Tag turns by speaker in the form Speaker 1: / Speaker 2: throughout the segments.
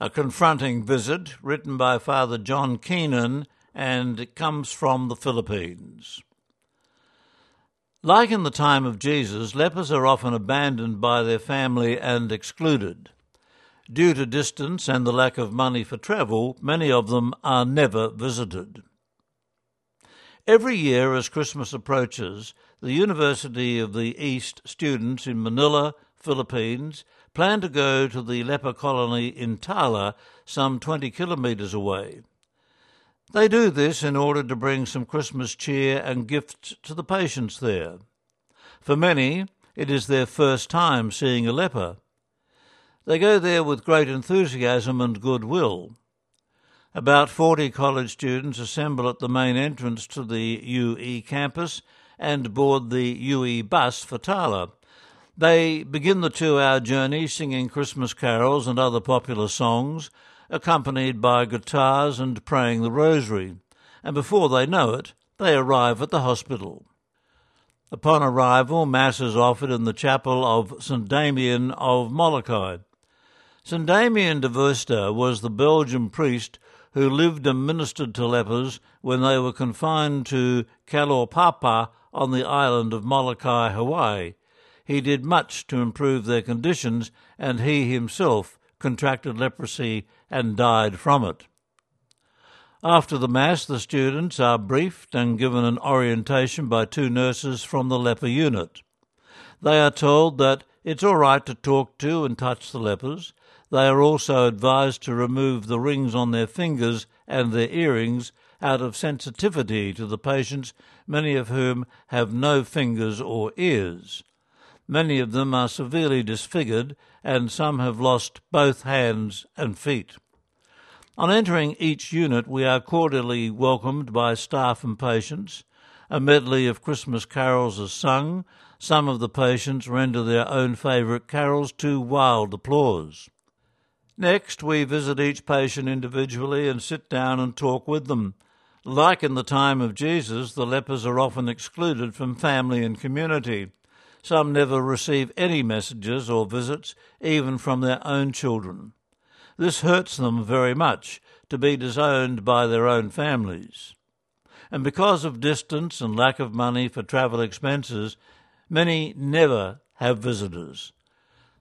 Speaker 1: a confronting visit written by Father John Keenan, and it comes from the Philippines. Like in the time of Jesus, lepers are often abandoned by their family and excluded. Due to distance and the lack of money for travel, many of them are never visited. Every year, as Christmas approaches, the University of the East students in Manila, Philippines, plan to go to the leper colony in Tala, some 20 kilometres away. They do this in order to bring some Christmas cheer and gifts to the patients there. For many, it is their first time seeing a leper. They go there with great enthusiasm and goodwill. About 40 college students assemble at the main entrance to the UE campus and board the UE bus for Tala. They begin the two hour journey singing Christmas carols and other popular songs, accompanied by guitars and praying the rosary, and before they know it, they arrive at the hospital. Upon arrival, Mass is offered in the chapel of St. Damien of Molokai. St. Damien de Veuster was the Belgian priest who lived and ministered to lepers when they were confined to Kalaupapa on the island of Molokai, Hawaii. He did much to improve their conditions, and he himself contracted leprosy and died from it. After the Mass, the students are briefed and given an orientation by two nurses from the leper unit. They are told that it's all right to talk to and touch the lepers, they are also advised to remove the rings on their fingers and their earrings out of sensitivity to the patients, many of whom have no fingers or ears. Many of them are severely disfigured, and some have lost both hands and feet. On entering each unit, we are cordially welcomed by staff and patients. A medley of Christmas carols is sung. Some of the patients render their own favourite carols to wild applause. Next, we visit each patient individually and sit down and talk with them. Like in the time of Jesus, the lepers are often excluded from family and community. Some never receive any messages or visits, even from their own children. This hurts them very much to be disowned by their own families. And because of distance and lack of money for travel expenses, many never have visitors.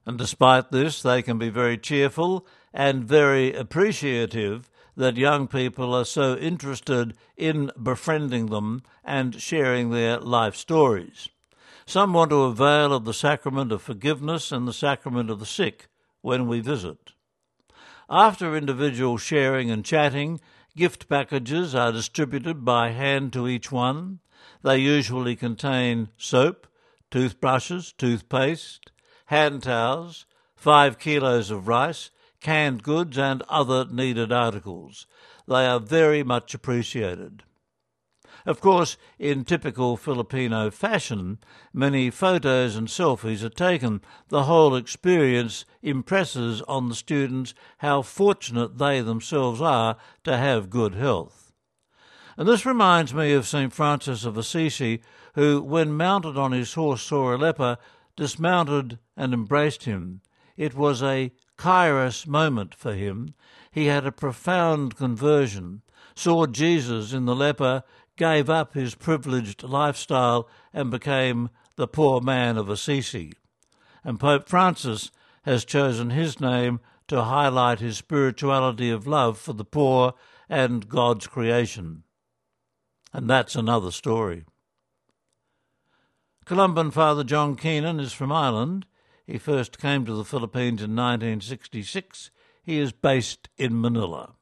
Speaker 1: And despite this, they can be very cheerful and very appreciative that young people are so interested in befriending them and sharing their life stories. Some want to avail of the sacrament of forgiveness and the sacrament of the sick when we visit. After individual sharing and chatting, gift packages are distributed by hand to each one. They usually contain soap, toothbrushes, toothpaste, hand towels, five kilos of rice, canned goods, and other needed articles. They are very much appreciated. Of course, in typical Filipino fashion, many photos and selfies are taken. The whole experience impresses on the students how fortunate they themselves are to have good health. And this reminds me of St. Francis of Assisi, who, when mounted on his horse, saw a leper dismounted and embraced him. It was a kairos moment for him. He had a profound conversion, saw Jesus in the leper, gave up his privileged lifestyle, and became the poor man of Assisi. And Pope Francis has chosen his name to highlight his spirituality of love for the poor and God's creation. And that's another story. Columban Father John Keenan is from Ireland. He first came to the Philippines in 1966. He is based in Manila.